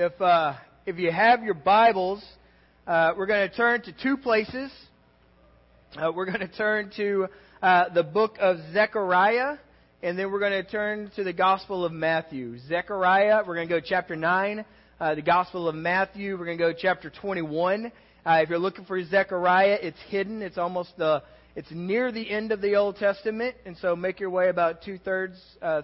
If, uh, if you have your Bibles, uh, we're going to turn to two places. Uh, we're going to turn to uh, the book of Zechariah, and then we're going to turn to the Gospel of Matthew. Zechariah, we're going to go chapter 9. Uh, the Gospel of Matthew, we're going to go chapter 21. Uh, if you're looking for Zechariah, it's hidden. It's almost the it's near the end of the Old Testament, and so make your way about two thirds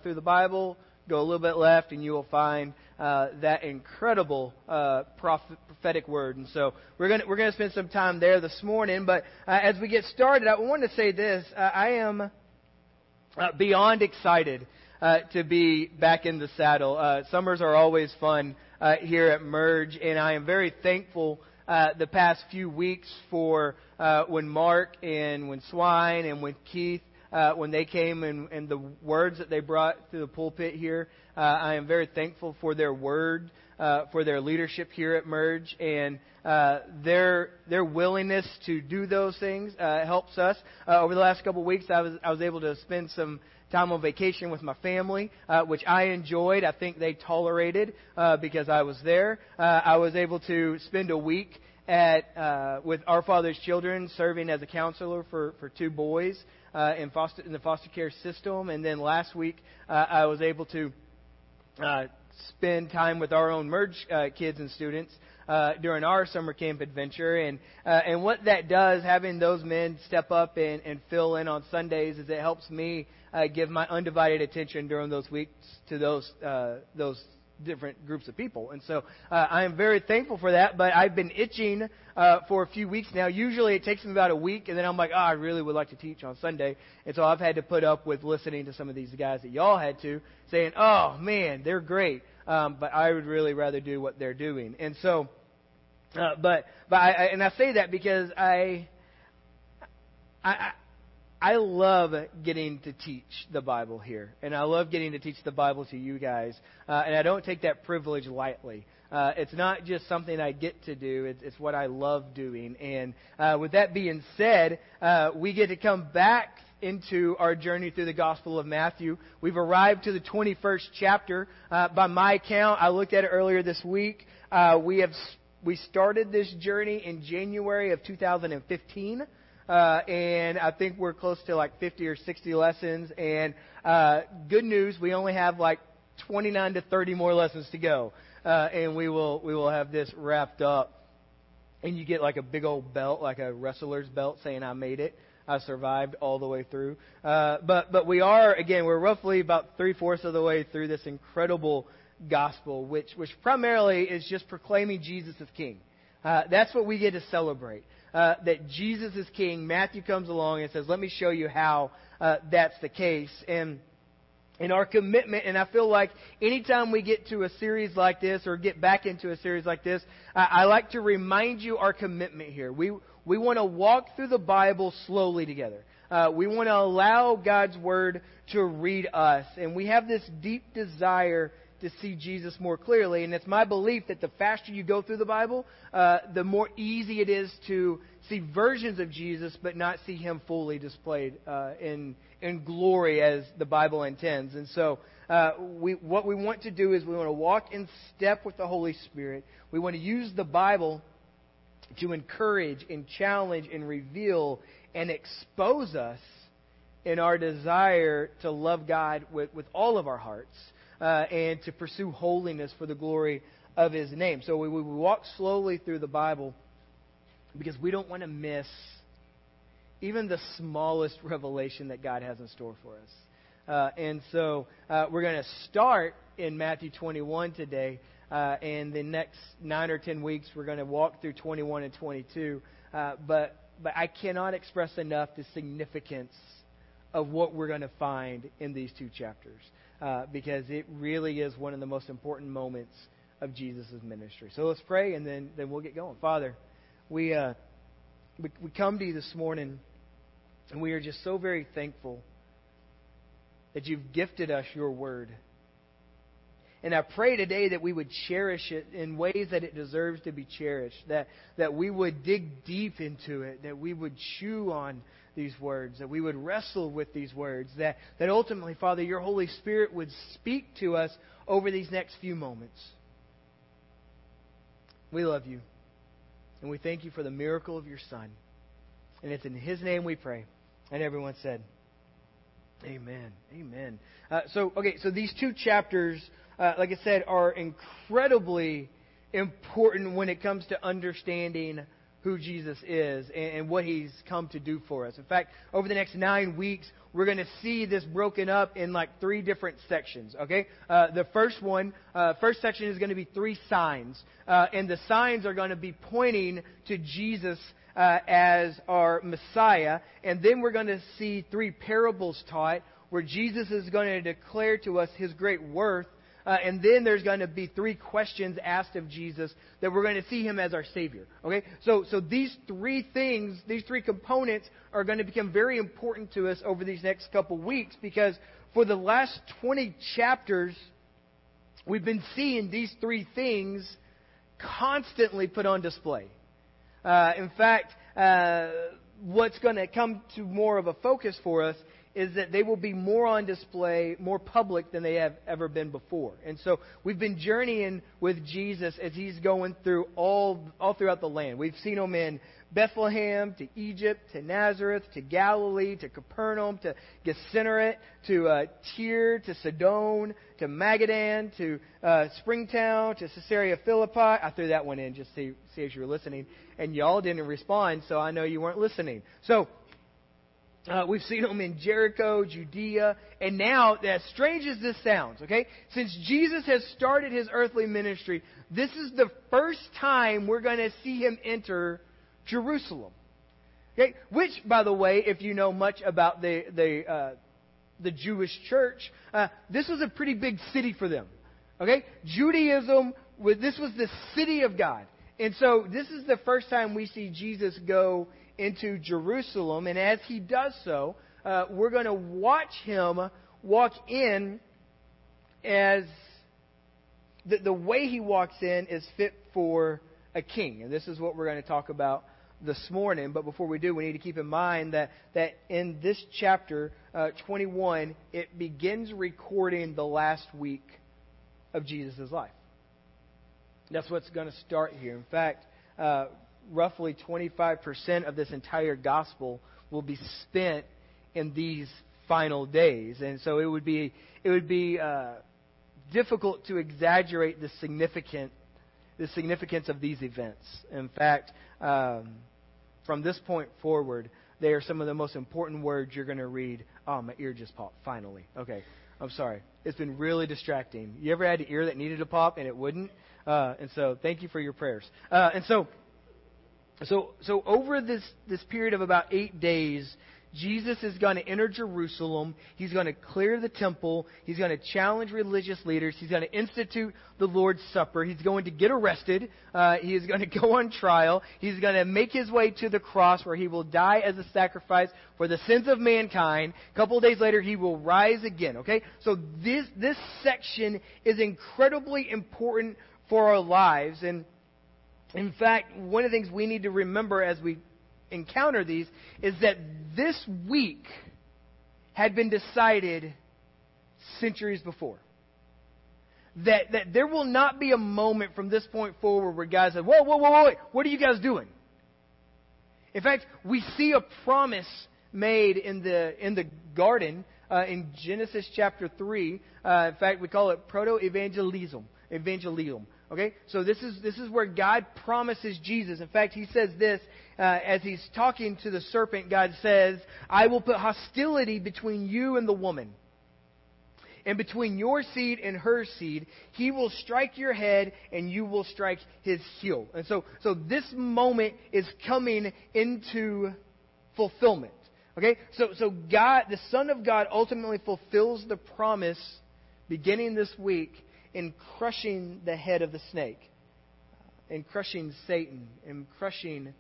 through the Bible, go a little bit left, and you will find uh, that incredible uh, prophet, prophetic word. And so we're going we're to spend some time there this morning. But uh, as we get started, I want to say this: uh, I am uh, beyond excited. Uh, to be back in the saddle. summers are always fun here at Merge, and I am very thankful the past few weeks for when Mark and when Swine and when Keith uh, when they came and, and the words that they brought to the pulpit here. Uh, I am very thankful for their word, uh, for their leadership here at Merge, and uh, their their willingness to do those things uh, helps us. Uh, over the last couple of weeks, I was I was able to spend some time on vacation with my family, uh, which I enjoyed. I think they tolerated uh, because I was there. Uh, I was able to spend a week at uh, with Our Father's Children, serving as a counselor for for two boys uh, in foster in the foster care system. And then last week, uh, I was able to uh, spend time with our own merge uh, kids and students uh, during our summer camp adventure. And uh, and what that does, having those men step up and, and fill in on Sundays, is it helps me uh, give my undivided attention during those weeks to those uh, those different groups of people. And so uh, I am very thankful for that. But I've been itching uh, for a few weeks now. Usually it takes me about a week, and then I'm like, oh, I really would like to teach on Sunday. And so I've had to put up with listening to some of these guys that y'all had to, saying, oh, man, they're great. Um, but I would really rather do what they're doing. And so, uh, but, but I, and I say that because I, I, I love getting to teach the Bible here, and I love getting to teach the Bible to you guys, uh, and I don't take that privilege lightly. Uh, it's not just something I get to do; it's, it's what I love doing. And uh, with that being said, uh, we get to come back into our journey through the Gospel of Matthew. We've arrived to the 21st chapter. Uh, by my count, I looked at it earlier this week. Uh, we have we started this journey in January of 2015. Uh, and I think we're close to like 50 or 60 lessons. And uh, good news, we only have like 29 to 30 more lessons to go, uh, and we will we will have this wrapped up. And you get like a big old belt, like a wrestler's belt, saying I made it. I survived all the way through. Uh, but but we are again we're roughly about three fourths of the way through this incredible gospel, which which primarily is just proclaiming Jesus as King. Uh, that's what we get to celebrate uh, that Jesus is king, Matthew comes along and says, Let me show you how uh, that's the case. And in our commitment, and I feel like anytime we get to a series like this or get back into a series like this, I, I like to remind you our commitment here. We, we want to walk through the Bible slowly together. Uh, we want to allow God's Word to read us. And we have this deep desire to see Jesus more clearly. And it's my belief that the faster you go through the Bible, uh, the more easy it is to see versions of Jesus, but not see him fully displayed uh, in in glory as the Bible intends. And so, uh, we what we want to do is we want to walk in step with the Holy Spirit. We want to use the Bible to encourage and challenge and reveal and expose us in our desire to love God with, with all of our hearts uh, and to pursue holiness for the glory of His name. So we, we walk slowly through the Bible because we don't want to miss even the smallest revelation that God has in store for us. Uh, and so uh, we're going to start in Matthew 21 today. Uh, and the next nine or ten weeks, we're going to walk through 21 and 22. Uh, but but I cannot express enough the significance of what we're going to find in these two chapters uh, because it really is one of the most important moments of Jesus' ministry. So let's pray, and then, then we'll get going. Father, we, uh, we, we come to you this morning, and we are just so very thankful that you've gifted us your word. And I pray today that we would cherish it in ways that it deserves to be cherished, that, that we would dig deep into it, that we would chew on these words, that we would wrestle with these words, that, that ultimately, Father, your Holy Spirit would speak to us over these next few moments. We love you. And we thank you for the miracle of your Son. And it's in His name we pray. And everyone said, Amen. Amen. Uh, so, okay, so these two chapters, uh, like I said, are incredibly important when it comes to understanding who Jesus is and, and what he's come to do for us. In fact, over the next nine weeks, we're going to see this broken up in like three different sections. Okay, uh, the first one, uh, first section is going to be three signs, uh, and the signs are going to be pointing to Jesus uh, as our Messiah, and then we're going to see three parables taught where Jesus is going to declare to us His great worth uh, and then there's going to be three questions asked of Jesus that we're going to see him as our Savior. Okay? So, so these three things, these three components are going to become very important to us over these next couple weeks because for the last 20 chapters, we've been seeing these three things constantly put on display. Uh, in fact, uh, what's going to come to more of a focus for us is that they will be more on display, more public than they have ever been before. And so we've been journeying with Jesus as he's going through all, all throughout the land. We've seen him in Bethlehem, to Egypt, to Nazareth, to Galilee, to Capernaum, to Gennesaret, to uh, Tyre, to Sidon, to Magadan, to uh, Springtown, to Caesarea Philippi. I threw that one in just to see, see if you were listening. And y'all didn't respond, so I know you weren't listening. So uh, we've seen them in Jericho, Judea, and now, as strange as this sounds, okay, since Jesus has started his earthly ministry, this is the first time we're going to see him enter Jerusalem. Okay, which, by the way, if you know much about the the uh, the Jewish church, uh, this was a pretty big city for them. Okay, Judaism this was the city of God, and so this is the first time we see Jesus go into Jerusalem. And as he does so, uh, we're going to watch him walk in as the, the way he walks in is fit for a king. And this is what we're going to talk about this morning. But before we do, we need to keep in mind that, that in this chapter uh, 21, it begins recording the last week of Jesus' life. That's what's going to start here. In fact, uh, roughly 25% of this entire gospel will be spent in these final days. And so it would be, it would be uh, difficult to exaggerate the, significant, the significance of these events. In fact, um, from this point forward, they are some of the most important words you're going to read. Oh, my ear just popped, finally. Okay, I'm sorry. It's been really distracting. You ever had an ear that needed to pop and it wouldn't? Uh, and so, thank you for your prayers. Uh, and so, so, so over this, this period of about eight days, Jesus is going to enter Jerusalem. He's going to clear the temple. He's going to challenge religious leaders. He's going to institute the Lord's Supper. He's going to get arrested. Uh, he is going to go on trial. He's going to make his way to the cross where he will die as a sacrifice for the sins of mankind. A couple of days later, he will rise again. Okay? So this, this section is incredibly important for our lives. And in fact, one of the things we need to remember as we encounter these is that this week had been decided centuries before. That, that there will not be a moment from this point forward where guys say, whoa, whoa, whoa, whoa, what are you guys doing? In fact, we see a promise made in the, in the garden uh, in Genesis chapter 3. Uh, in fact, we call it proto-evangelism. Evangelium. Okay? So this is, this is where God promises Jesus. In fact, he says this uh, as he's talking to the serpent. God says, I will put hostility between you and the woman, and between your seed and her seed. He will strike your head, and you will strike his heel. And so, so this moment is coming into fulfillment. Okay? So, so God, the Son of God ultimately fulfills the promise beginning this week in crushing the head of the snake, in crushing Satan, in crushing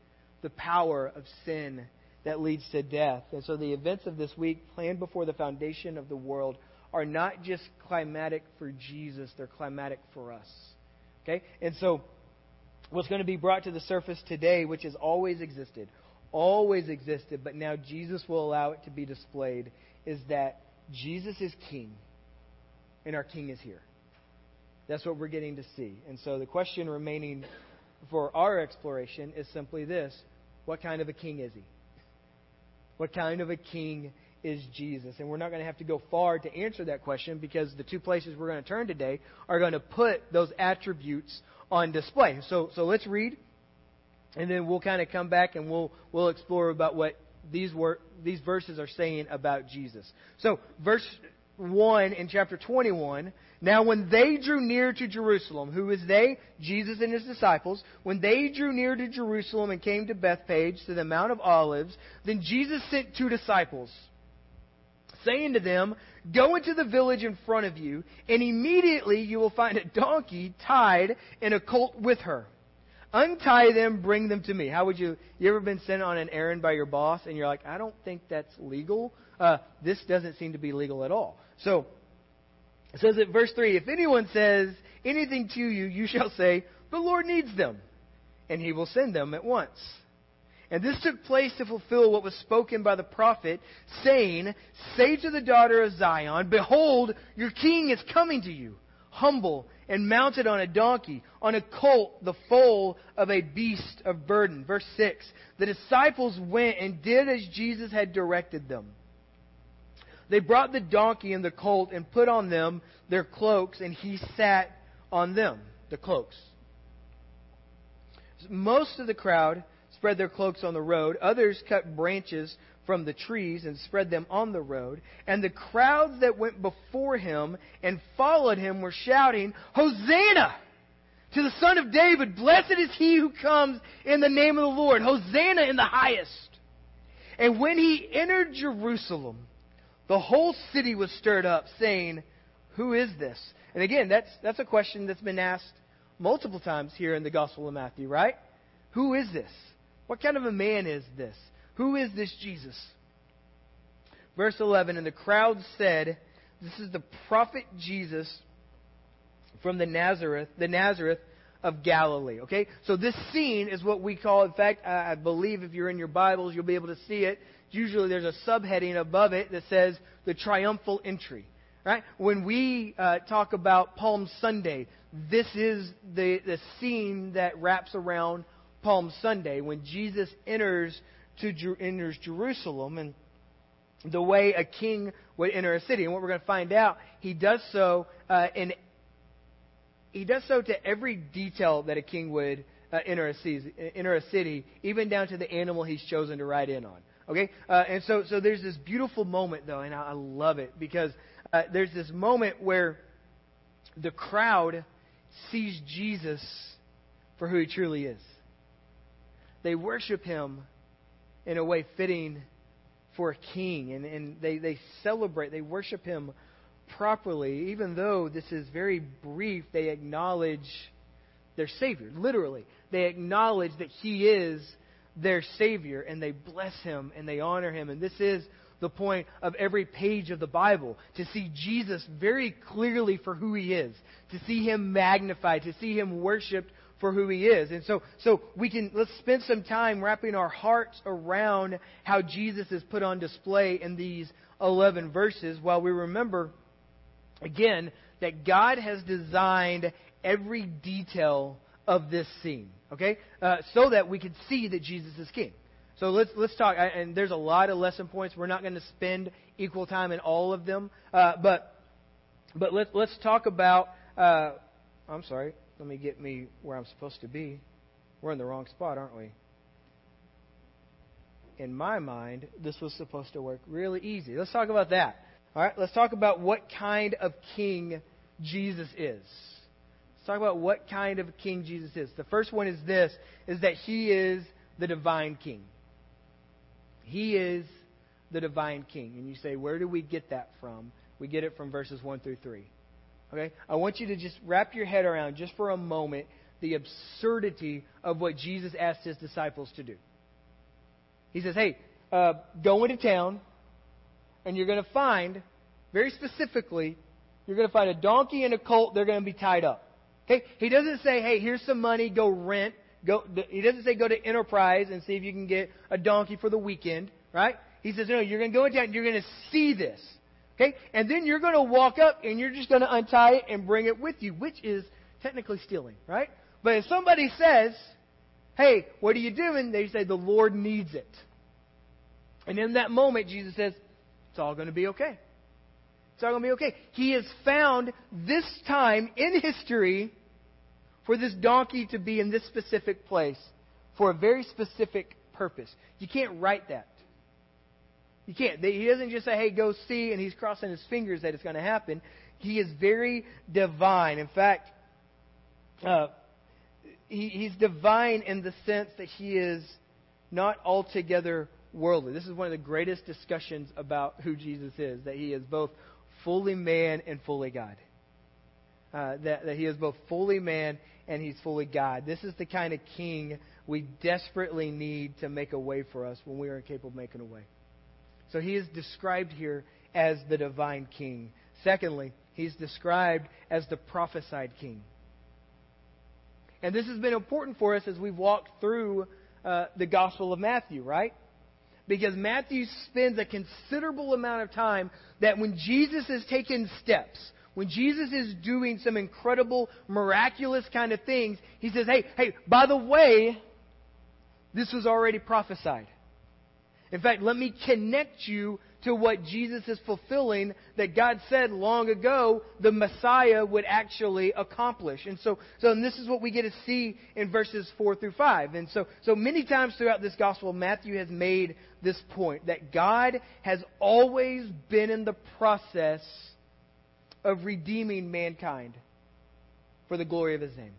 the power of sin that leads to death. And so the events of this week, planned before the foundation of the world, are not just climatic for Jesus, they're climatic for us. Okay? And so what's going to be brought to the surface today, which has always existed, always existed, but now Jesus will allow it to be displayed, is that Jesus is king, and our king is here. That's what we're getting to see. And so the question remaining for our exploration is simply this What kind of a king is he? What kind of a king is Jesus? And we're not going to have to go far to answer that question because the two places we're going to turn today are going to put those attributes on display. So, so let's read, and then we'll kind of come back and we'll, we'll explore about what these, wor- these verses are saying about Jesus. So, verse 1 in chapter 21. Now, when they drew near to Jerusalem, who is they? Jesus and his disciples. When they drew near to Jerusalem and came to Bethphage, to the Mount of Olives, then Jesus sent two disciples, saying to them, Go into the village in front of you, and immediately you will find a donkey tied and a colt with her. Untie them, bring them to me. How would you, you ever been sent on an errand by your boss and you're like, I don't think that's legal? Uh, this doesn't seem to be legal at all. So, it says at verse 3 If anyone says anything to you, you shall say, The Lord needs them, and he will send them at once. And this took place to fulfill what was spoken by the prophet, saying, Say to the daughter of Zion, Behold, your king is coming to you, humble and mounted on a donkey, on a colt, the foal of a beast of burden. Verse 6 The disciples went and did as Jesus had directed them. They brought the donkey and the colt and put on them their cloaks, and he sat on them, the cloaks. Most of the crowd spread their cloaks on the road. Others cut branches from the trees and spread them on the road. And the crowds that went before him and followed him were shouting, Hosanna! To the Son of David, blessed is he who comes in the name of the Lord. Hosanna in the highest. And when he entered Jerusalem, the whole city was stirred up, saying, Who is this? And again, that's, that's a question that's been asked multiple times here in the Gospel of Matthew, right? Who is this? What kind of a man is this? Who is this Jesus? Verse 11 And the crowd said, This is the prophet Jesus from the Nazareth, the Nazareth of Galilee. Okay? So this scene is what we call, in fact, I believe if you're in your Bibles, you'll be able to see it usually there's a subheading above it that says the triumphal entry. Right? When we uh, talk about Palm Sunday, this is the, the scene that wraps around Palm Sunday when Jesus enters to enters Jerusalem and the way a king would enter a city. And what we're going to find out, he does so uh, in he does so to every detail that a king would uh, enter, a city, enter a city, even down to the animal he's chosen to ride in on. Okay? Uh, and so, so there's this beautiful moment, though, and I, I love it because uh, there's this moment where the crowd sees Jesus for who he truly is. They worship him in a way fitting for a king, and, and they, they celebrate, they worship him properly. Even though this is very brief, they acknowledge their Savior, literally. They acknowledge that he is their Savior and they bless Him and they honor Him. And this is the point of every page of the Bible to see Jesus very clearly for who He is, to see Him magnified, to see Him worshiped for who He is. And so, so we can, let's spend some time wrapping our hearts around how Jesus is put on display in these 11 verses while we remember, again, that God has designed every detail of this scene okay? Uh, so that we could see that Jesus is king. So let's let's talk. And there's a lot of lesson points. We're not going to spend equal time in all of them, uh, but but let's let's talk about. Uh, I'm sorry. Let me get me where I'm supposed to be. We're in the wrong spot, aren't we? In my mind, this was supposed to work really easy. Let's talk about that. All right. Let's talk about what kind of king Jesus is. Talk about what kind of king Jesus is. The first one is this is that he is the divine king. He is the divine king. And you say, where do we get that from? We get it from verses 1 through 3. Okay? I want you to just wrap your head around, just for a moment, the absurdity of what Jesus asked his disciples to do. He says, hey, uh, go into town, and you're going to find, very specifically, you're going to find a donkey and a colt, they're going to be tied up. Okay? He doesn't say, hey, here's some money, go rent. Go, he doesn't say go to Enterprise and see if you can get a donkey for the weekend, right? He says, no, you're going to go into and you're going to see this. Okay? And then you're going to walk up and you're just going to untie it and bring it with you, which is technically stealing, right? But if somebody says, hey, what are you doing? They say, the Lord needs it. And in that moment, Jesus says, it's all going to be okay. It's all going to be okay. He has found this time in history for this donkey to be in this specific place for a very specific purpose. You can't write that. You can't. He doesn't just say, hey, go see, and he's crossing his fingers that it's going to happen. He is very divine. In fact, uh, he, he's divine in the sense that he is not altogether worldly. This is one of the greatest discussions about who Jesus is, that he is both fully man and fully God. Uh, that, that he is both fully man and he's fully God. This is the kind of king we desperately need to make a way for us when we are incapable of making a way. So he is described here as the divine king. Secondly, he's described as the prophesied king. And this has been important for us as we've walked through uh, the Gospel of Matthew, right? Because Matthew spends a considerable amount of time that when Jesus is taking steps, when Jesus is doing some incredible, miraculous kind of things, he says, hey, hey, by the way, this was already prophesied. In fact, let me connect you to what Jesus is fulfilling that God said long ago the Messiah would actually accomplish. And so, so and this is what we get to see in verses 4 through 5. And so, so many times throughout this gospel, Matthew has made this point that God has always been in the process of redeeming mankind for the glory of his name.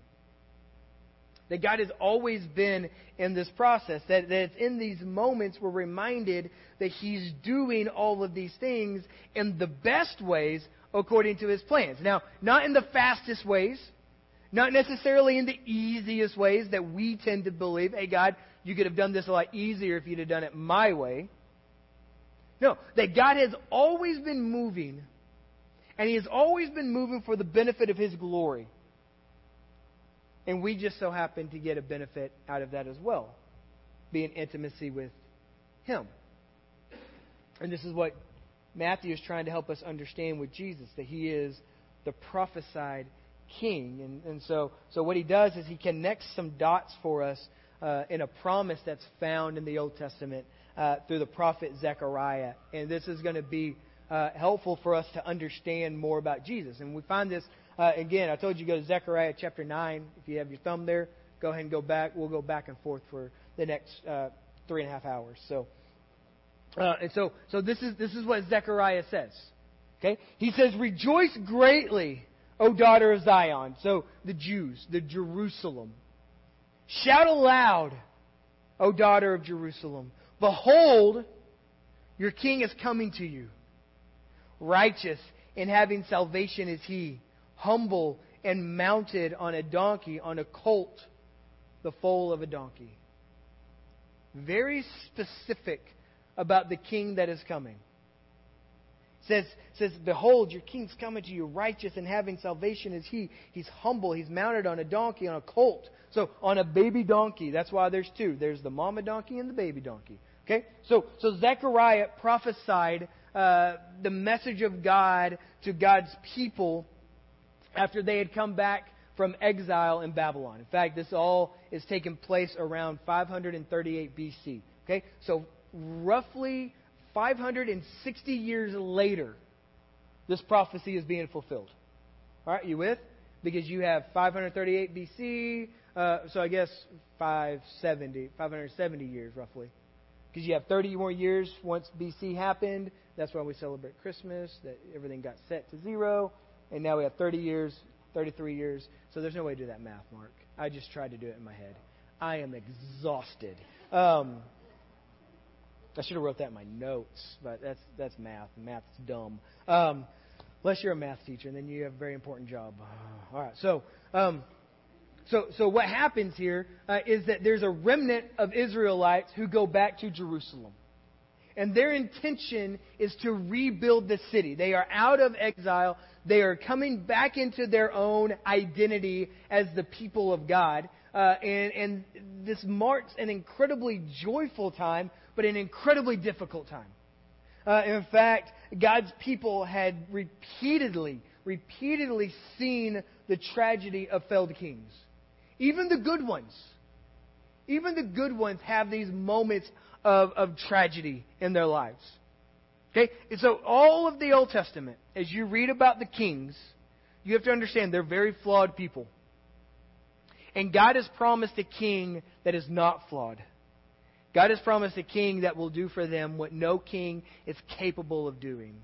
That God has always been in this process. That, that it's in these moments we're reminded that He's doing all of these things in the best ways according to His plans. Now, not in the fastest ways, not necessarily in the easiest ways that we tend to believe, hey, God, you could have done this a lot easier if you'd have done it my way. No, that God has always been moving, and He has always been moving for the benefit of His glory. And we just so happen to get a benefit out of that as well, being intimacy with Him. And this is what Matthew is trying to help us understand with Jesus, that He is the prophesied King. And, and so, so what He does is He connects some dots for us uh, in a promise that's found in the Old Testament uh, through the prophet Zechariah. And this is going to be uh, helpful for us to understand more about Jesus. And we find this uh, again, I told you go to Zechariah chapter 9. If you have your thumb there, go ahead and go back. We'll go back and forth for the next uh, three and a half hours. So, uh, and so, so this is this is what Zechariah says. Okay, he says, "Rejoice greatly, O daughter of Zion." So the Jews, the Jerusalem, shout aloud, O daughter of Jerusalem. Behold, your king is coming to you. Righteous and having salvation is he humble and mounted on a donkey, on a colt, the foal of a donkey. Very specific about the king that is coming. Says, says, Behold, your king's coming to you, righteous and having salvation is he. He's humble. He's mounted on a donkey, on a colt. So, on a baby donkey. That's why there's two. There's the mama donkey and the baby donkey. Okay? So, so Zechariah prophesied uh, the message of God to God's people after they had come back from exile in Babylon. In fact, this all is taking place around 538 BC. Okay? So, roughly 560 years later, this prophecy is being fulfilled. All right, you with? Because you have 538 BC, uh, so I guess 570, 570 years roughly. Because you have 30 more years once BC happened. That's why we celebrate Christmas, that everything got set to zero and now we have 30 years, 33 years. So there's no way to do that math, Mark. I just tried to do it in my head. I am exhausted. Um, I should have wrote that in my notes, but that's that's math. Math's dumb. Um, unless you're a math teacher, and then you have a very important job. All right. So, um, so, so what happens here uh, is that there's a remnant of Israelites who go back to Jerusalem and their intention is to rebuild the city. They are out of exile. They are coming back into their own identity as the people of God. Uh, and, and this marks an incredibly joyful time, but an incredibly difficult time. Uh, in fact, God's people had repeatedly, repeatedly seen the tragedy of failed kings. Even the good ones. Even the good ones have these moments of, of tragedy in their lives. Okay? And so all of the Old Testament, as you read about the kings, you have to understand they're very flawed people. And God has promised a king that is not flawed. God has promised a king that will do for them what no king is capable of doing.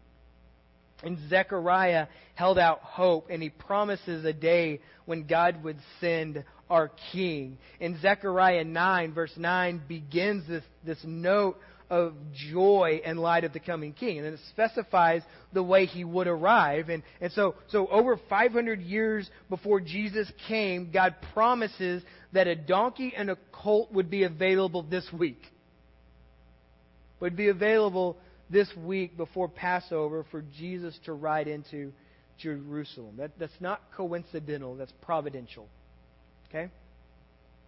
And Zechariah held out hope, and he promises a day when God would send our king. In Zechariah 9, verse 9, begins this, this note of joy in light of the coming king. And it specifies the way he would arrive. And, and so, so over 500 years before Jesus came, God promises that a donkey and a colt would be available this week. Would be available this week before Passover for Jesus to ride into Jerusalem. That, that's not coincidental, that's providential. Okay?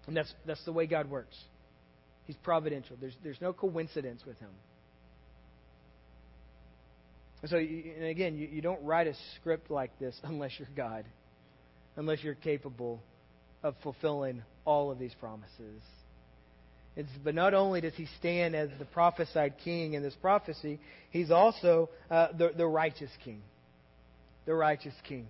And that's, that's the way God works. He's providential. There's, there's no coincidence with him. And so, and again, you, you don't write a script like this unless you're God, unless you're capable of fulfilling all of these promises. It's, but not only does he stand as the prophesied king in this prophecy, he's also uh, the, the righteous king. The righteous king.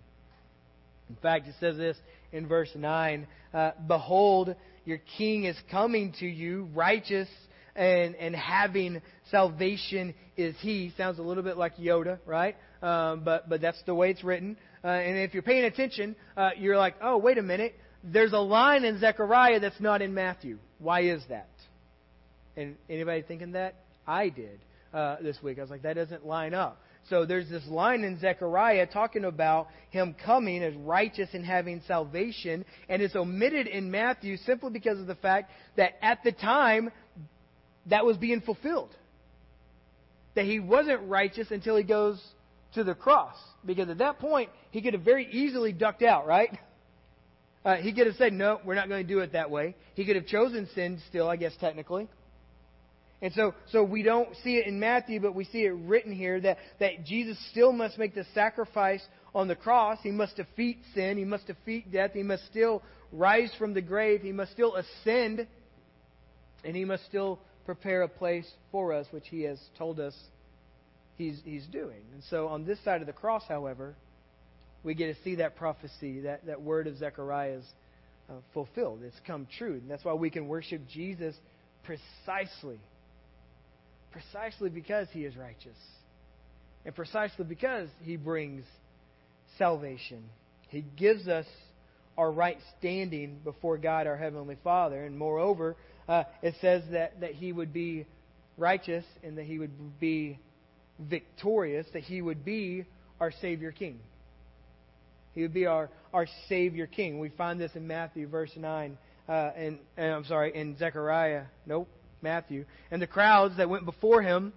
In fact, it says this in verse 9 uh, Behold, your king is coming to you, righteous and, and having salvation is he. Sounds a little bit like Yoda, right? Um, but, but that's the way it's written. Uh, and if you're paying attention, uh, you're like, oh, wait a minute. There's a line in Zechariah that's not in Matthew. Why is that? And anybody thinking that? I did uh, this week. I was like, that doesn't line up. So there's this line in Zechariah talking about him coming as righteous and having salvation, and it's omitted in Matthew simply because of the fact that at the time that was being fulfilled. That he wasn't righteous until he goes to the cross. Because at that point, he could have very easily ducked out, right? Uh, he could have said, no, we're not going to do it that way. He could have chosen sin still, I guess, technically. And so, so we don't see it in Matthew, but we see it written here that, that Jesus still must make the sacrifice on the cross. He must defeat sin. He must defeat death. He must still rise from the grave. He must still ascend. And he must still prepare a place for us, which he has told us he's, he's doing. And so on this side of the cross, however, we get to see that prophecy, that, that word of Zechariah's uh, fulfilled. It's come true. And that's why we can worship Jesus precisely precisely because he is righteous and precisely because he brings salvation. He gives us our right standing before God, our Heavenly Father. And moreover, uh, it says that, that he would be righteous and that he would be victorious, that he would be our Savior King. He would be our, our Savior King. We find this in Matthew, verse 9. Uh, and, and I'm sorry, in Zechariah. Nope. Matthew, and the crowds that went before him,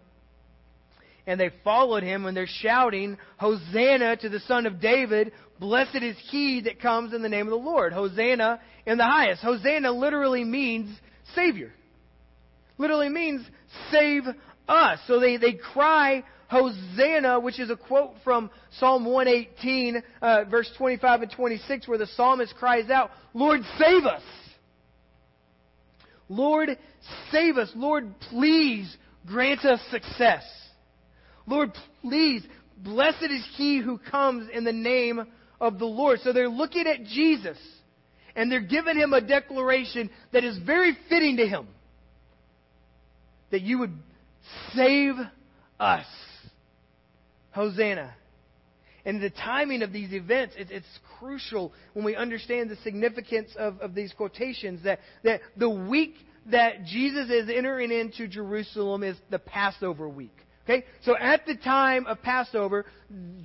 and they followed him, and they're shouting, Hosanna to the Son of David! Blessed is he that comes in the name of the Lord. Hosanna in the highest. Hosanna literally means Savior. Literally means save us. So they, they cry Hosanna, which is a quote from Psalm 118, uh, verse 25 and 26, where the psalmist cries out, Lord, save us. Lord, save us. Lord, please grant us success. Lord, please, blessed is he who comes in the name of the Lord. So they're looking at Jesus and they're giving him a declaration that is very fitting to him. That you would save us. Hosanna. And the timing of these events, it's, it's crucial when we understand the significance of, of these quotations that, that the week that Jesus is entering into Jerusalem is the Passover week. Okay? So at the time of Passover,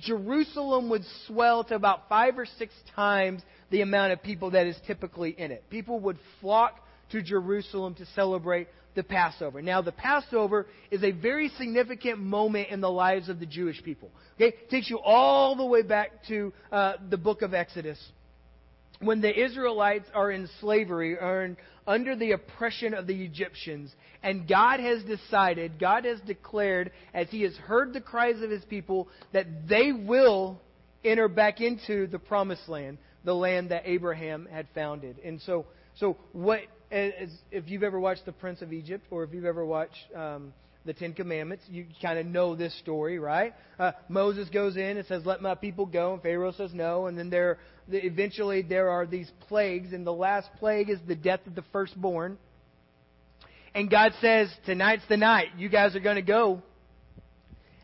Jerusalem would swell to about five or six times the amount of people that is typically in it. People would flock to Jerusalem to celebrate the Passover. Now, the Passover is a very significant moment in the lives of the Jewish people. Okay, it takes you all the way back to uh, the book of Exodus, when the Israelites are in slavery, are in, under the oppression of the Egyptians, and God has decided, God has declared, as He has heard the cries of His people, that they will enter back into the promised land the land that Abraham had founded. And so, so what? As, if you've ever watched The Prince of Egypt, or if you've ever watched um, the Ten Commandments, you kind of know this story, right? Uh, Moses goes in and says, "Let my people go," and Pharaoh says no, and then there, eventually, there are these plagues, and the last plague is the death of the firstborn. And God says, "Tonight's the night. You guys are going to go."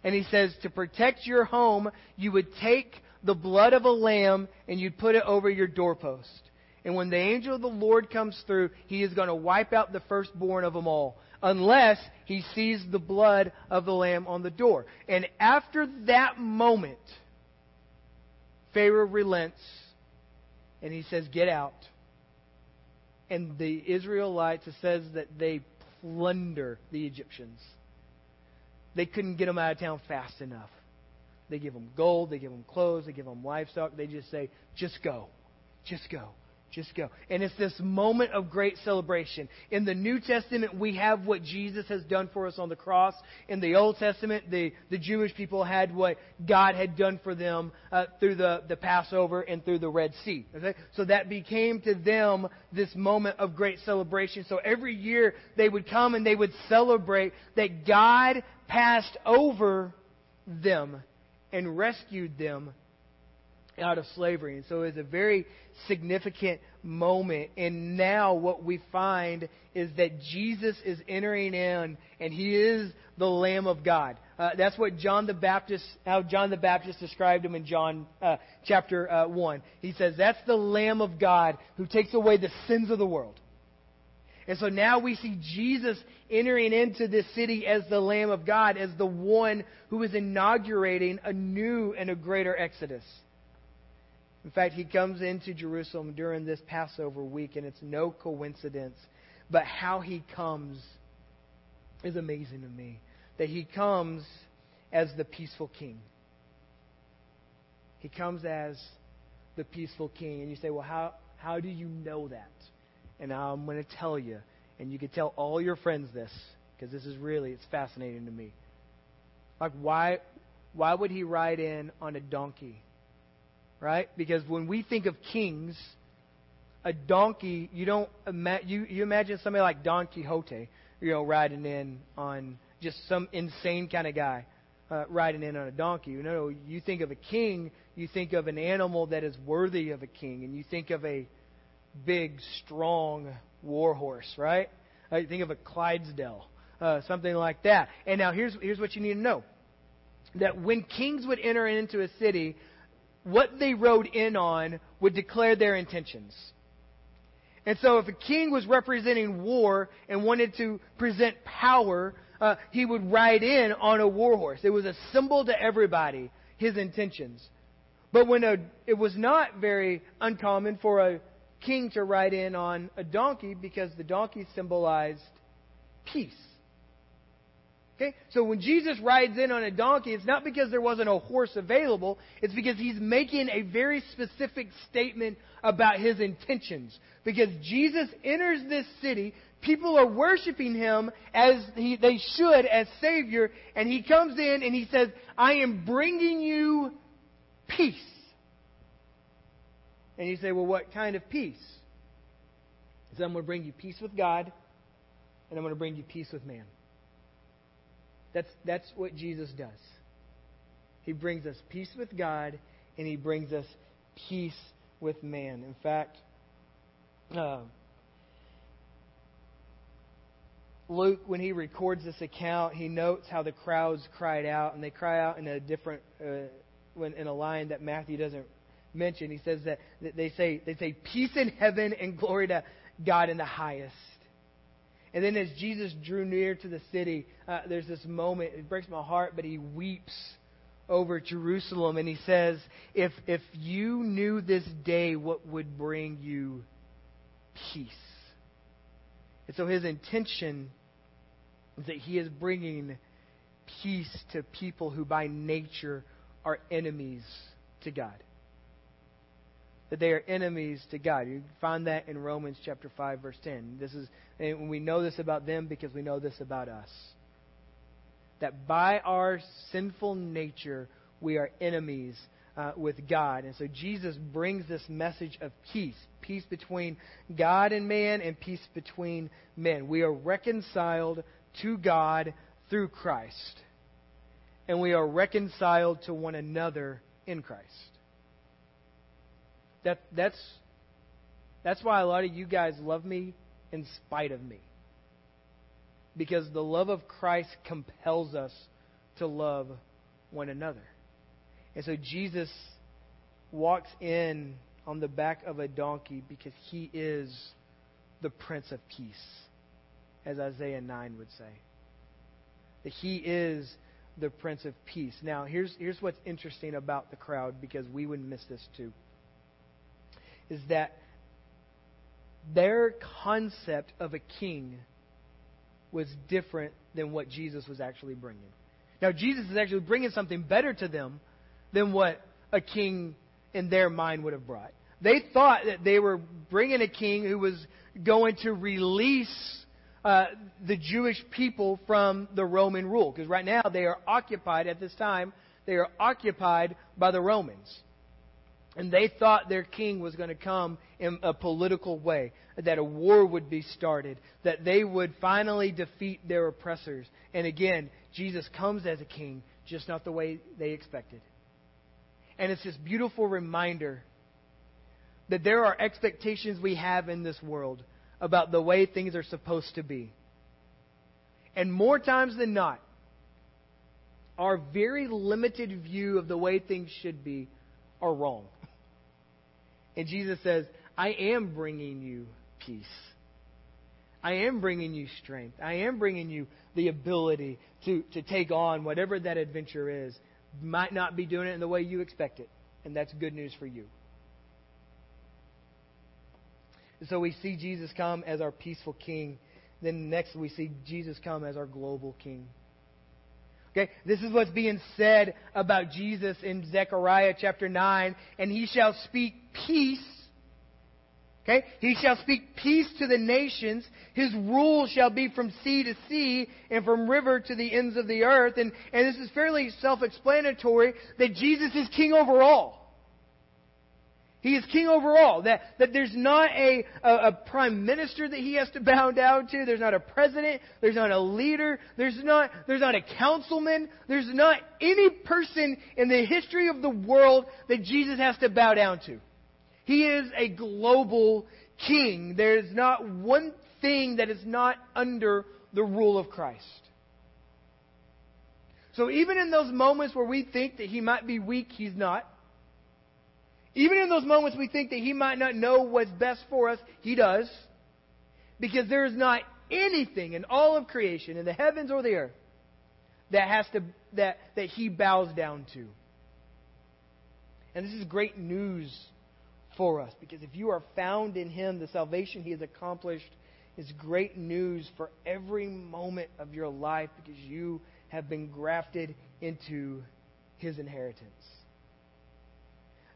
And He says, "To protect your home, you would take." the blood of a lamb and you'd put it over your doorpost. And when the angel of the Lord comes through, he is going to wipe out the firstborn of them all, unless he sees the blood of the lamb on the door. And after that moment, Pharaoh relents and he says, Get out. And the Israelites, it says that they plunder the Egyptians. They couldn't get them out of town fast enough. They give them gold, they give them clothes, they give them livestock. They just say, just go. Just go. Just go. And it's this moment of great celebration. In the New Testament, we have what Jesus has done for us on the cross. In the Old Testament, the, the Jewish people had what God had done for them uh, through the, the Passover and through the Red Sea. Okay? So that became to them this moment of great celebration. So every year they would come and they would celebrate that God passed over them and rescued them out of slavery. And so it was a very significant moment. And now what we find is that Jesus is entering in and he is the Lamb of God. Uh, that's what John the Baptist, how John the Baptist described him in John uh, chapter uh, 1. He says, That's the Lamb of God who takes away the sins of the world. And so now we see Jesus entering into this city as the Lamb of God, as the one who is inaugurating a new and a greater Exodus. In fact, he comes into Jerusalem during this Passover week, and it's no coincidence. But how he comes is amazing to me. That he comes as the peaceful king. He comes as the peaceful king. And you say, well, how, how do you know that? and I'm going to tell you, and you can tell all your friends this, because this is really, it's fascinating to me. Like, why, why would he ride in on a donkey? Right? Because when we think of kings, a donkey, you don't ima- you, you imagine somebody like Don Quixote, you know, riding in on just some insane kind of guy uh, riding in on a donkey. You know, you think of a king, you think of an animal that is worthy of a king, and you think of a big, strong war horse, right? You think of a Clydesdale, uh, something like that. And now here's, here's what you need to know that when kings would enter into a city, what they rode in on would declare their intentions. And so if a king was representing war and wanted to present power, uh, he would ride in on a war horse. It was a symbol to everybody, his intentions. But when a, it was not very uncommon for a king to ride in on a donkey because the donkey symbolized peace. Okay? So when Jesus rides in on a donkey, it's not because there wasn't a horse available, it's because he's making a very specific statement about his intentions. Because Jesus enters this city, people are worshiping him as he, they should as Savior, and he comes in and he says, I am bringing you peace. And you say, well, what kind of peace? He said, I'm going to bring you peace with God, and I'm going to bring you peace with man. That's, that's what Jesus does. He brings us peace with God, and he brings us peace with man. In fact, uh, Luke, when he records this account, he notes how the crowds cried out, and they cry out in a different, uh, when, in a line that Matthew doesn't mention. He says that, that they say they say peace in heaven and glory to God in the highest. And then as Jesus drew near to the city, uh, there's this moment. It breaks my heart, but he weeps over Jerusalem and he says, "If if you knew this day, what would bring you peace?" And so his intention is that he is bringing peace to people who by nature are enemies to God that they are enemies to God. You find that in Romans chapter 5 verse 10. This is and we know this about them because we know this about us. That by our sinful nature we are enemies uh, with God. And so Jesus brings this message of peace peace between God and man, and peace between men. We are reconciled to God through Christ, and we are reconciled to one another in Christ. That, that's, that's why a lot of you guys love me in spite of me. Because the love of Christ compels us to love one another. And so Jesus walks in on the back of a donkey because he is the Prince of Peace, as Isaiah 9 would say. That he is the Prince of Peace. Now, here's, here's what's interesting about the crowd because we would miss this too. Is that their concept of a king was different than what Jesus was actually bringing. Now, Jesus is actually bringing something better to them than what a king in their mind would have brought. They thought that they were bringing a king who was going to release uh, the Jewish people from the Roman rule. Because right now they are occupied, at this time, they are occupied by the Romans. And they thought their king was going to come in a political way, that a war would be started, that they would finally defeat their oppressors. And again, Jesus comes as a king, just not the way they expected. And it's this beautiful reminder that there are expectations we have in this world about the way things are supposed to be. And more times than not, our very limited view of the way things should be are wrong. And Jesus says, I am bringing you peace. I am bringing you strength. I am bringing you the ability to, to take on whatever that adventure is. Might not be doing it in the way you expect it. And that's good news for you. so we see Jesus come as our peaceful king. Then next we see Jesus come as our global king. Okay, this is what's being said about Jesus in Zechariah chapter 9. And he shall speak peace. Okay, he shall speak peace to the nations. His rule shall be from sea to sea and from river to the ends of the earth. And, and this is fairly self explanatory that Jesus is king over all. He is king over all. That, that there's not a, a, a, prime minister that he has to bow down to. There's not a president. There's not a leader. There's not, there's not a councilman. There's not any person in the history of the world that Jesus has to bow down to. He is a global king. There's not one thing that is not under the rule of Christ. So even in those moments where we think that he might be weak, he's not. Even in those moments we think that He might not know what's best for us, He does. Because there is not anything in all of creation, in the heavens or the earth, that has to that, that He bows down to. And this is great news for us because if you are found in Him, the salvation He has accomplished is great news for every moment of your life because you have been grafted into His inheritance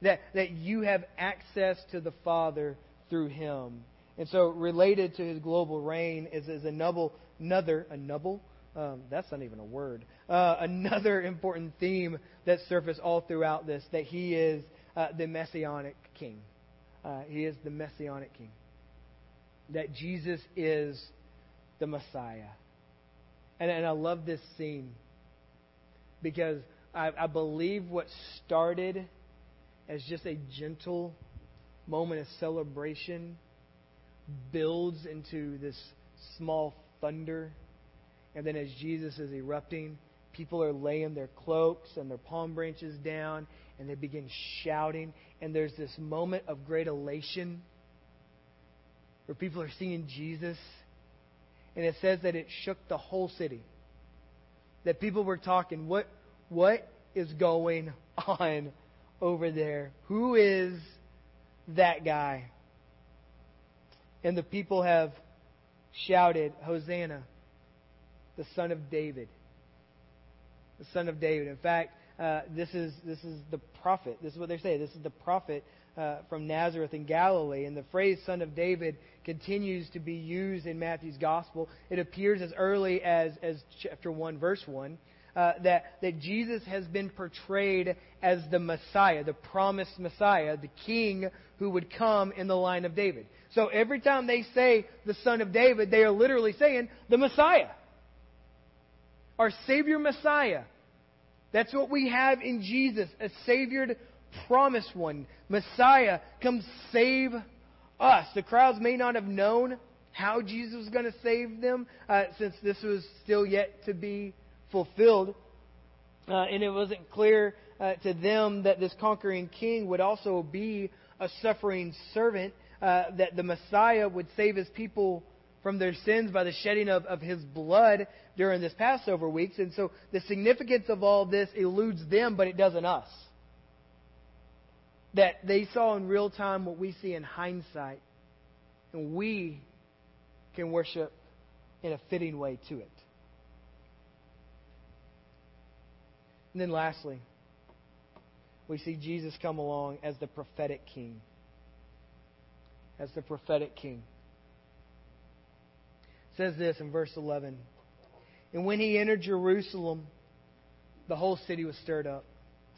that, that you have access to the Father through him. And so, related to his global reign is, is another, another, a um, that's not even a word. Uh, another important theme that surfaces all throughout this that he is uh, the messianic king. Uh, he is the messianic king. That Jesus is the Messiah. And, and I love this scene because I, I believe what started as just a gentle moment of celebration builds into this small thunder. And then as Jesus is erupting, people are laying their cloaks and their palm branches down and they begin shouting. And there's this moment of great elation where people are seeing Jesus. And it says that it shook the whole city. That people were talking, what, what is going on over there. Who is that guy? And the people have shouted, Hosanna, the son of David. The son of David. In fact, uh, this is this is the prophet. This is what they say. This is the prophet uh, from Nazareth in Galilee. And the phrase "son of David" continues to be used in Matthew's gospel. It appears as early as as chapter one, verse one. Uh, that, that Jesus has been portrayed as the Messiah, the promised Messiah, the king who would come in the line of David. So every time they say the son of David, they are literally saying the Messiah. Our Savior Messiah. That's what we have in Jesus, a Savior promised one. Messiah, come save us. The crowds may not have known how Jesus was going to save them uh, since this was still yet to be fulfilled. Uh, and it wasn't clear uh, to them that this conquering king would also be a suffering servant, uh, that the Messiah would save his people from their sins by the shedding of, of his blood during this Passover weeks. And so the significance of all this eludes them, but it doesn't us. That they saw in real time what we see in hindsight. And we can worship in a fitting way to it. And then lastly, we see Jesus come along as the prophetic king. As the prophetic king. It says this in verse 11. And when he entered Jerusalem, the whole city was stirred up,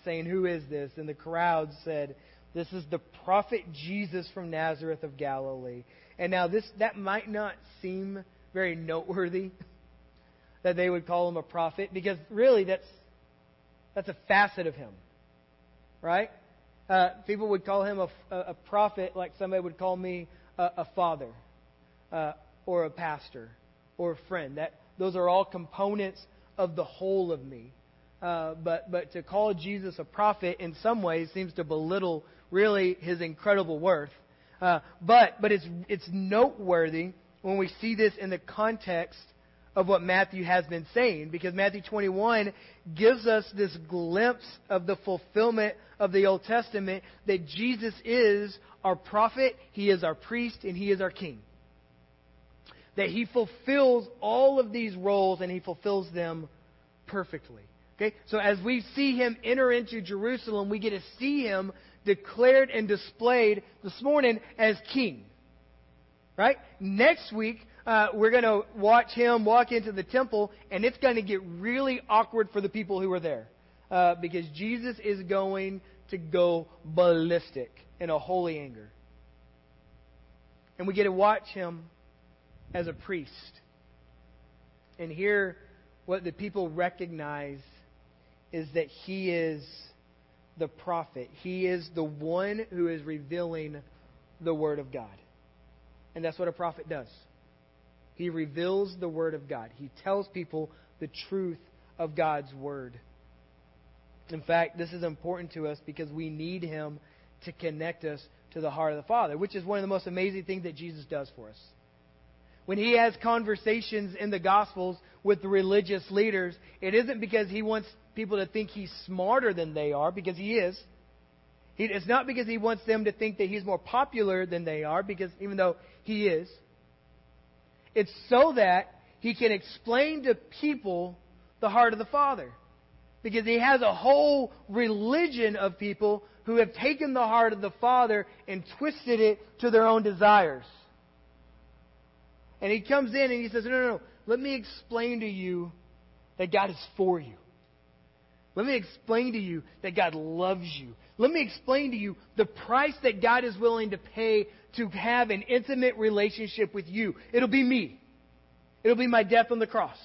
saying, Who is this? And the crowd said, This is the prophet Jesus from Nazareth of Galilee. And now this that might not seem very noteworthy that they would call him a prophet, because really that's that's a facet of him. Right? Uh, people would call him a, a, prophet like somebody would call me a, a father uh, or a pastor or a friend. That those are all components of the whole of me. Uh, but but to call Jesus a prophet in some ways seems to belittle really his incredible worth. Uh, but but it's it's noteworthy when we see this in the context of what Matthew has been saying, because Matthew 21 gives us this glimpse of the fulfillment of the Old Testament that Jesus is our prophet, he is our priest, and he is our king. That he fulfills all of these roles and he fulfills them perfectly. Okay? So as we see him enter into Jerusalem, we get to see him declared and displayed this morning as king. Right? Next week, uh, we're going to watch him walk into the temple, and it's going to get really awkward for the people who are there. Uh, because Jesus is going to go ballistic in a holy anger. And we get to watch him as a priest and hear what the people recognize is that he is the prophet. He is the one who is revealing the Word of God. And that's what a prophet does. He reveals the Word of God, he tells people the truth of God's Word. In fact, this is important to us because we need Him to connect us to the heart of the Father, which is one of the most amazing things that Jesus does for us. When he has conversations in the Gospels with the religious leaders, it isn't because he wants people to think he's smarter than they are, because he is. It's not because he wants them to think that he's more popular than they are, because even though he is. It's so that he can explain to people the heart of the Father. Because he has a whole religion of people who have taken the heart of the Father and twisted it to their own desires. And he comes in and he says, No, no, no. Let me explain to you that God is for you. Let me explain to you that God loves you. Let me explain to you the price that God is willing to pay to have an intimate relationship with you. It'll be me. It'll be my death on the cross.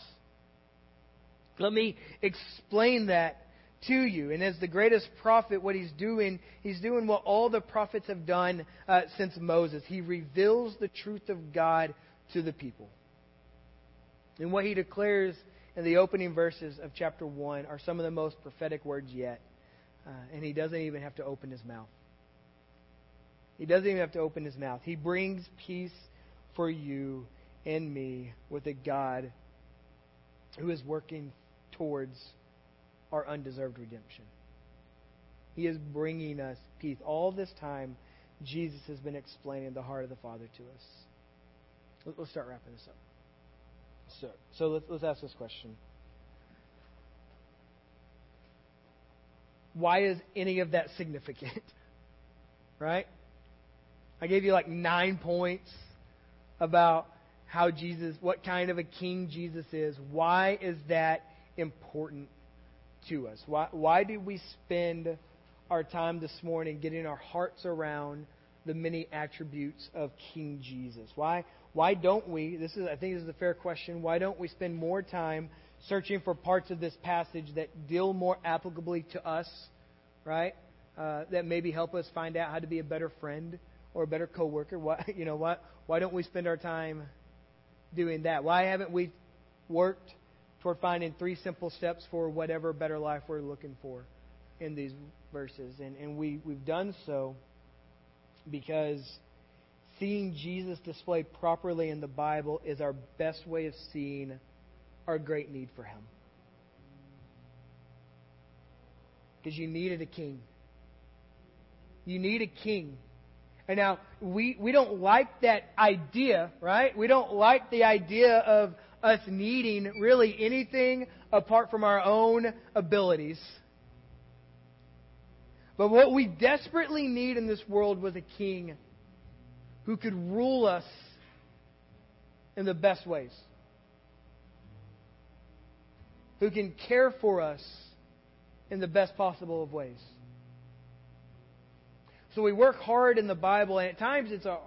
Let me explain that to you. And as the greatest prophet, what he's doing, he's doing what all the prophets have done uh, since Moses. He reveals the truth of God to the people. And what he declares in the opening verses of chapter 1 are some of the most prophetic words yet. Uh, and he doesn't even have to open his mouth. He doesn't even have to open his mouth. He brings peace for you and me with a God who is working towards our undeserved redemption. He is bringing us peace. All this time, Jesus has been explaining the heart of the Father to us. Let's start wrapping this up. So, so let's, let's ask this question. Why is any of that significant? right? I gave you like nine points about how Jesus, what kind of a king Jesus is. Why is that important to us? Why, why did we spend our time this morning getting our hearts around the many attributes of King Jesus? Why, why don't we, this is, I think this is a fair question, why don't we spend more time searching for parts of this passage that deal more applicably to us, right? Uh, that maybe help us find out how to be a better friend or a better coworker. Why, you know, why, why don't we spend our time doing that? Why haven't we worked toward finding three simple steps for whatever better life we're looking for in these verses? And, and we, we've done so because seeing Jesus displayed properly in the Bible is our best way of seeing our great need for Him. Because you needed a king. You need a king. And now, we, we don't like that idea, right? We don't like the idea of us needing really anything apart from our own abilities. But what we desperately need in this world was a king who could rule us in the best ways, who can care for us in the best possible of ways. So we work hard in the Bible, and at times it's, a,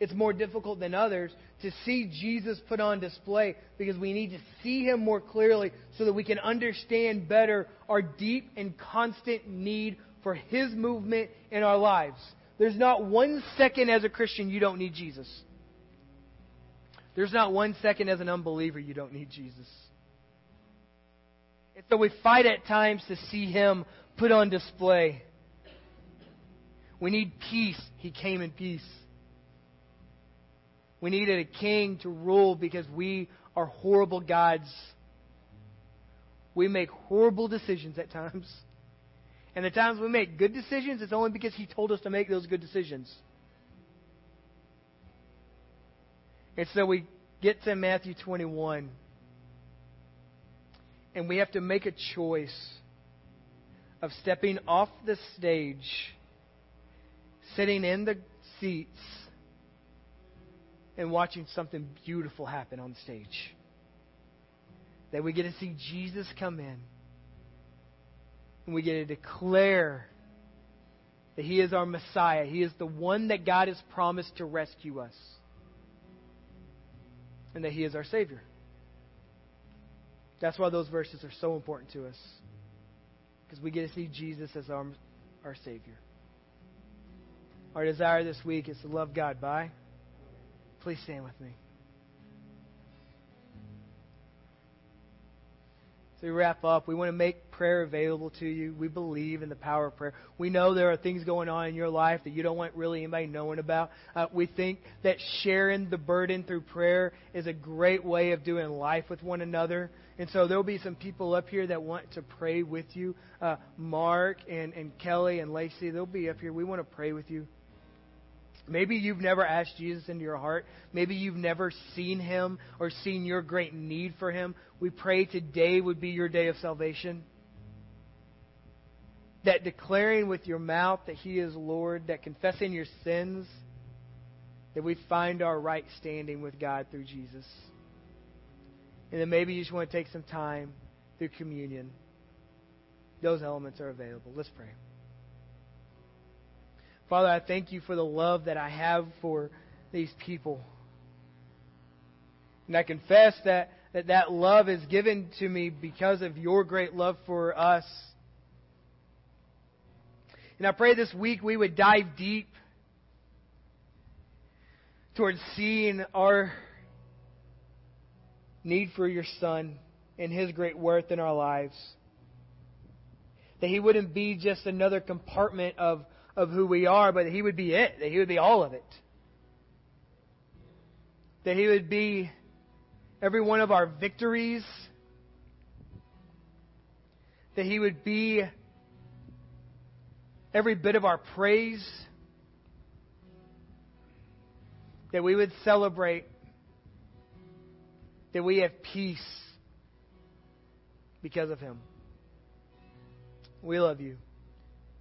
it's more difficult than others to see Jesus put on display because we need to see him more clearly so that we can understand better our deep and constant need for his movement in our lives. There's not one second as a Christian you don't need Jesus. There's not one second as an unbeliever you don't need Jesus. And so we fight at times to see him put on display. We need peace. He came in peace. We needed a king to rule because we are horrible gods. We make horrible decisions at times. And the times we make good decisions, it's only because He told us to make those good decisions. And so we get to Matthew 21. And we have to make a choice of stepping off the stage sitting in the seats and watching something beautiful happen on stage. That we get to see Jesus come in and we get to declare that He is our Messiah. He is the one that God has promised to rescue us. And that He is our Savior. That's why those verses are so important to us. Because we get to see Jesus as our, our Savior. Our desire this week is to love God by. Please stand with me. So we wrap up. We want to make prayer available to you. We believe in the power of prayer. We know there are things going on in your life that you don't want really anybody knowing about. Uh, we think that sharing the burden through prayer is a great way of doing life with one another. And so there will be some people up here that want to pray with you. Uh, Mark and, and Kelly and Lacey, they'll be up here. We want to pray with you. Maybe you've never asked Jesus into your heart. Maybe you've never seen him or seen your great need for him. We pray today would be your day of salvation. That declaring with your mouth that he is Lord, that confessing your sins, that we find our right standing with God through Jesus. And then maybe you just want to take some time through communion. Those elements are available. Let's pray. Father, I thank you for the love that I have for these people. And I confess that that, that love is given to me because of your great love for us. And I pray this week we would dive deep towards seeing our need for your Son and His great worth in our lives. That He wouldn't be just another compartment of of who we are, but that He would be it, that He would be all of it. That He would be every one of our victories. That He would be every bit of our praise. That we would celebrate that we have peace because of Him. We love you.